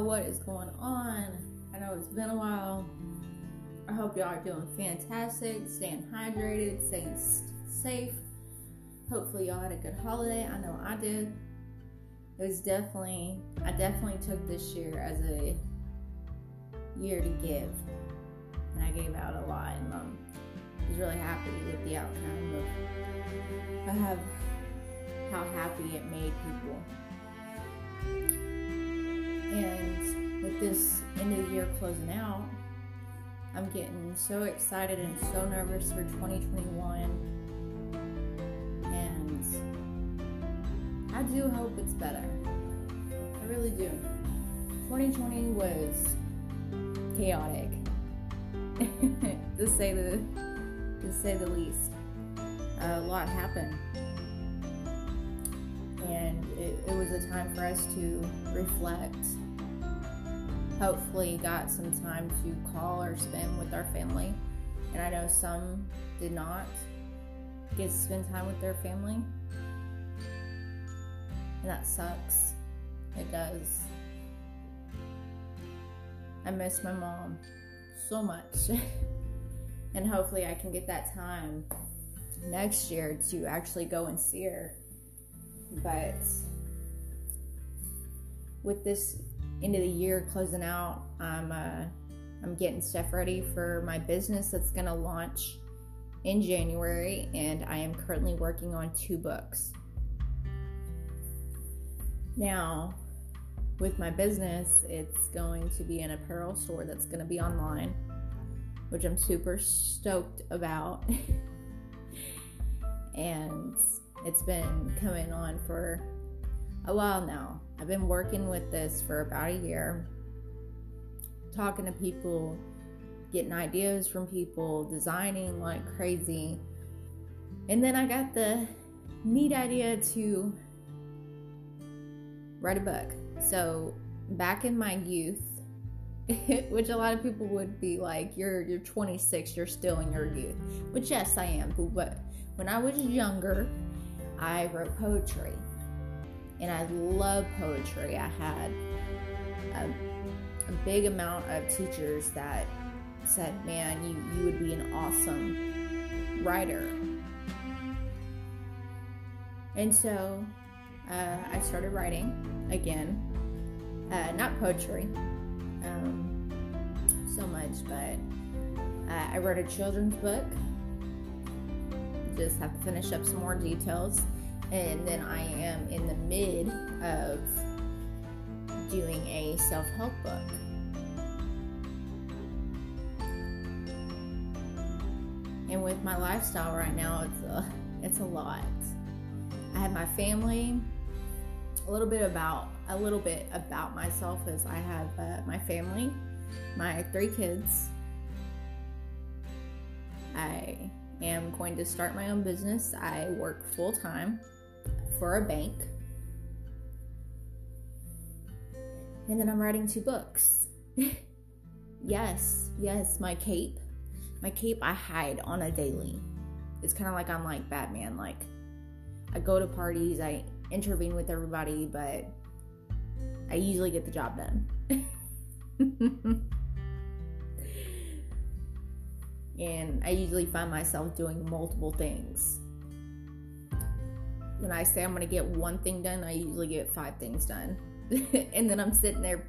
what is going on. I know it's been a while. I hope y'all are doing fantastic, staying hydrated, staying safe. Hopefully, y'all had a good holiday. I know I did. It was definitely, I definitely took this year as a year to give, and I gave out a lot, and um, I was really happy with the outcome of, I have how happy it made people. And with this end of the year closing out, I'm getting so excited and so nervous for 2021. And I do hope it's better. I really do. 2020 was chaotic, to say the to say the least. A lot happened, and it, it was a time for us to reflect hopefully got some time to call or spend with our family. And I know some did not get to spend time with their family. And that sucks. It does. I miss my mom so much. and hopefully I can get that time next year to actually go and see her. But with this end of the year closing out, I'm uh, I'm getting stuff ready for my business that's gonna launch in January, and I am currently working on two books. Now, with my business, it's going to be an apparel store that's going to be online, which I'm super stoked about. and it's been coming on for a while now. I've been working with this for about a year, talking to people, getting ideas from people, designing like crazy. And then I got the neat idea to write a book. So, back in my youth, which a lot of people would be like, "You're you're 26, you're still in your youth." Which yes, I am. But when I was younger, I wrote poetry and I love poetry. I had a, a big amount of teachers that said, "Man, you you would be an awesome writer." And so uh, I started writing again, uh, not poetry um, so much, but uh, I wrote a children's book. Just have to finish up some more details and then I am in the mid of doing a self help book. And with my lifestyle right now, it's a it's a lot. I have my family. A little bit about a little bit about myself is I have uh, my family, my three kids. I am going to start my own business. I work full time for a bank. And then I'm writing two books. yes, yes, my cape. My cape I hide on a daily. It's kind of like I'm like Batman. Like, I go to parties, I intervene with everybody, but I usually get the job done. and I usually find myself doing multiple things when I say I'm going to get one thing done, I usually get five things done. and then I'm sitting there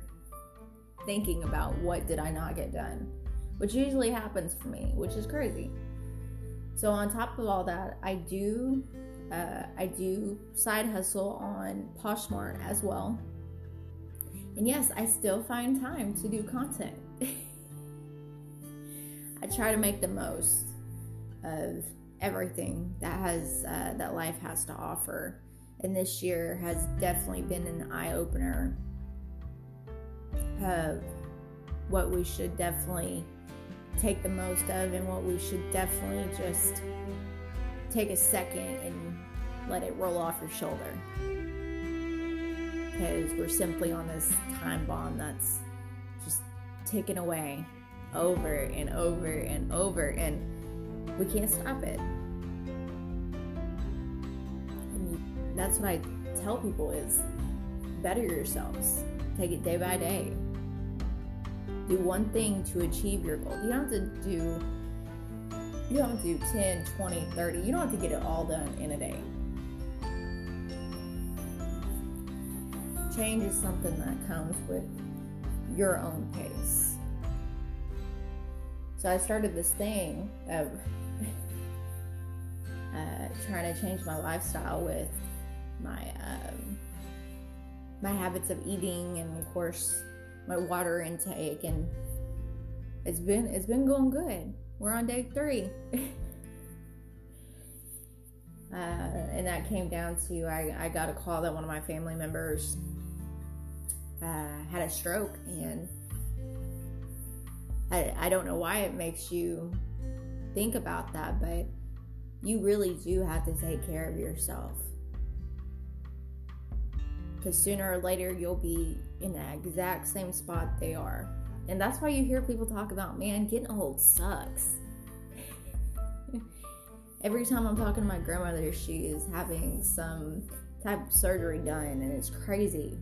thinking about what did I not get done, which usually happens for me, which is crazy. So on top of all that, I do uh, I do side hustle on Poshmark as well. And yes, I still find time to do content. I try to make the most of everything that has uh, that life has to offer. And this year has definitely been an eye-opener of what we should definitely take the most of and what we should definitely just take a second and let it roll off your shoulder. Because we're simply on this time bomb that's just ticking away over and over and over. And we can't stop it. And that's what I tell people is better yourselves. Take it day by day. Do one thing to achieve your goal. You don't have to do you don't have to do 10, 20, 30. You don't have to get it all done in a day. Change is something that comes with your own pace. So I started this thing of uh, trying to change my lifestyle with my um, my habits of eating and of course my water intake and it's been it's been going good. We're on day three. uh, and that came down to I, I got a call that one of my family members uh, had a stroke and I, I don't know why it makes you think about that, but you really do have to take care of yourself. Because sooner or later, you'll be in the exact same spot they are. And that's why you hear people talk about, man, getting old sucks. Every time I'm talking to my grandmother, she is having some type of surgery done, and it's crazy.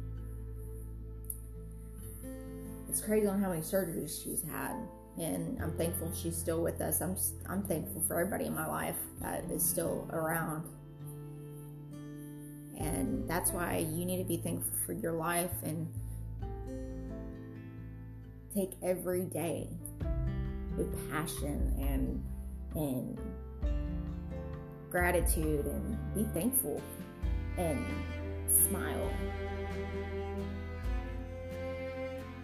It's crazy on how many surgeries she's had and I'm thankful she's still with us. I'm I'm thankful for everybody in my life that is still around. And that's why you need to be thankful for your life and take every day with passion and and gratitude and be thankful and smile.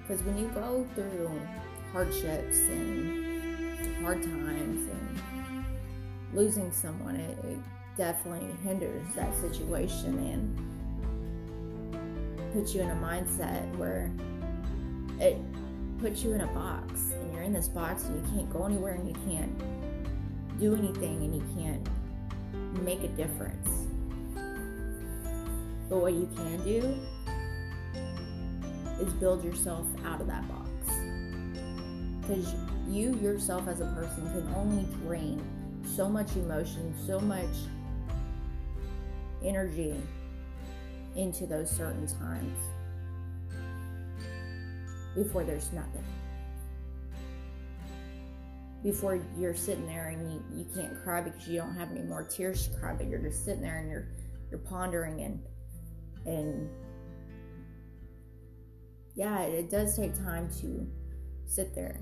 Because when you go through hardships and hard times and losing someone, it, it definitely hinders that situation and puts you in a mindset where it puts you in a box and you're in this box and you can't go anywhere and you can't do anything and you can't make a difference. But what you can do is build yourself out of that box because you yourself as a person can only drain so much emotion, so much energy into those certain times before there's nothing. Before you're sitting there and you, you can't cry because you don't have any more tears to cry, but you're just sitting there and you're you're pondering and and yeah, it does take time to sit there.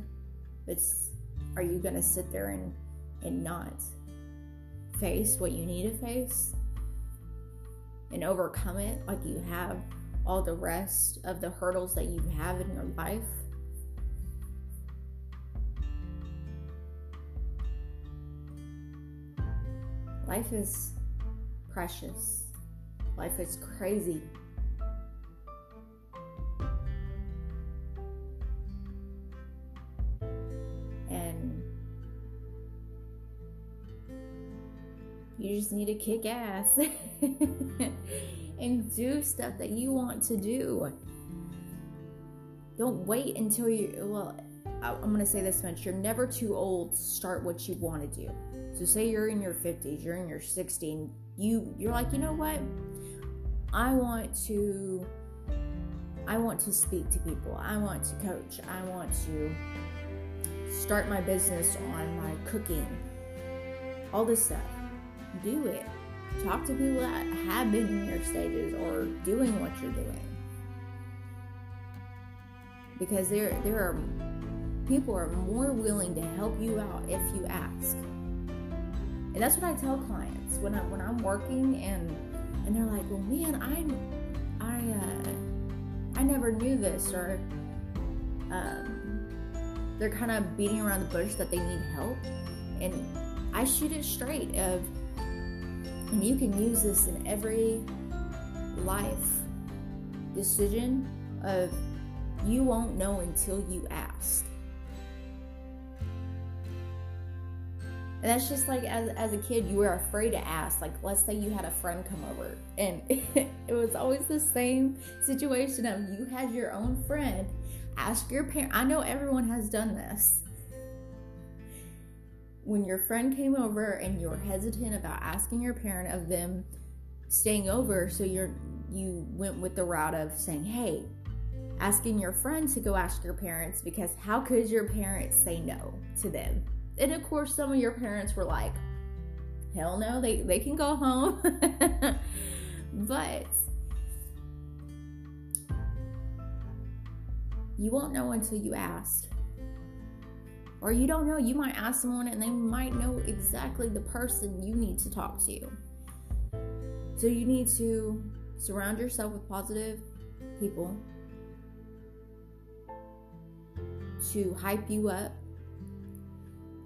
It's are you gonna sit there and and not face what you need to face and overcome it like you have all the rest of the hurdles that you have in your life? Life is precious. Life is crazy. Just need to kick ass and do stuff that you want to do. Don't wait until you, well, I'm going to say this much you're never too old to start what you want to do. So, say you're in your 50s, you're in your 60s, you, you're like, you know what? I want to. I want to speak to people. I want to coach. I want to start my business on my cooking. All this stuff do it. Talk to people that have been in your stages or doing what you're doing. Because there there are people are more willing to help you out if you ask. And that's what I tell clients when I when I'm working and and they're like, "Well, man, I'm I uh I never knew this or um they're kind of beating around the bush that they need help and I shoot it straight of and you can use this in every life decision of you won't know until you ask. And that's just like as, as a kid, you were afraid to ask. Like, let's say you had a friend come over, and it was always the same situation of you had your own friend. Ask your parent. I know everyone has done this when your friend came over and you were hesitant about asking your parent of them staying over, so you're you went with the route of saying, "Hey, asking your friend to go ask your parents because how could your parents say no to them? And of course, some of your parents were like, hell no, they, they can go home. but you won't know until you ask. Or you don't know, you might ask someone and they might know exactly the person you need to talk to. So you need to surround yourself with positive people to hype you up.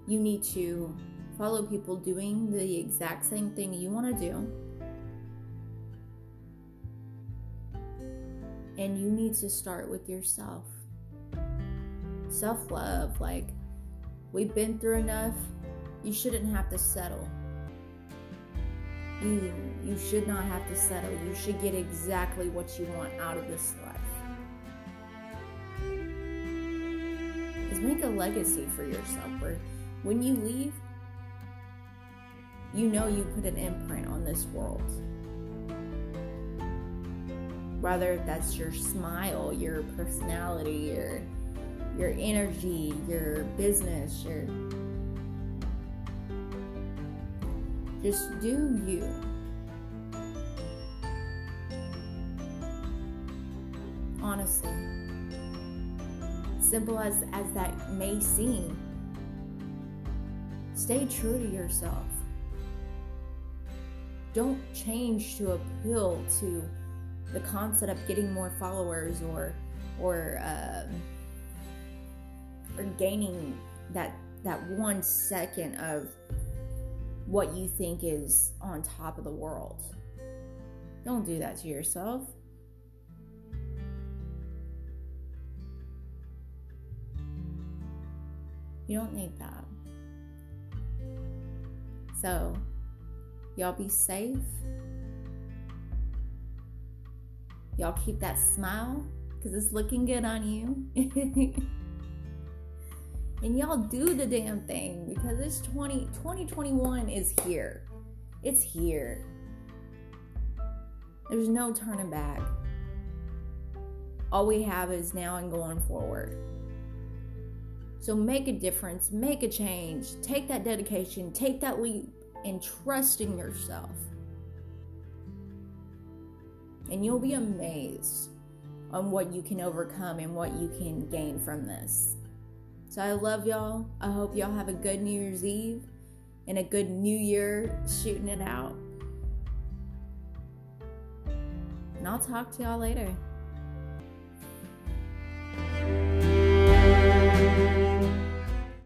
You need to follow people doing the exact same thing you want to do. And you need to start with yourself. Self love, like, we've been through enough. You shouldn't have to settle. You, you should not have to settle. You should get exactly what you want out of this life. is make a legacy for yourself where when you leave, you know you put an imprint on this world. Whether that's your smile, your personality, your your energy, your business, your just do you. Honestly simple as, as that may seem, stay true to yourself. Don't change to appeal to the concept of getting more followers or or um, or gaining that that one second of what you think is on top of the world. Don't do that to yourself. You don't need that. So, y'all be safe. Y'all keep that smile because it's looking good on you. and y'all do the damn thing because it's 20, 2021 is here. It's here. There's no turning back. All we have is now and going forward. So make a difference, make a change, take that dedication, take that leap, and trust in yourself. And you'll be amazed on what you can overcome and what you can gain from this. So I love y'all. I hope y'all have a good New Year's Eve and a good New Year shooting it out. And I'll talk to y'all later.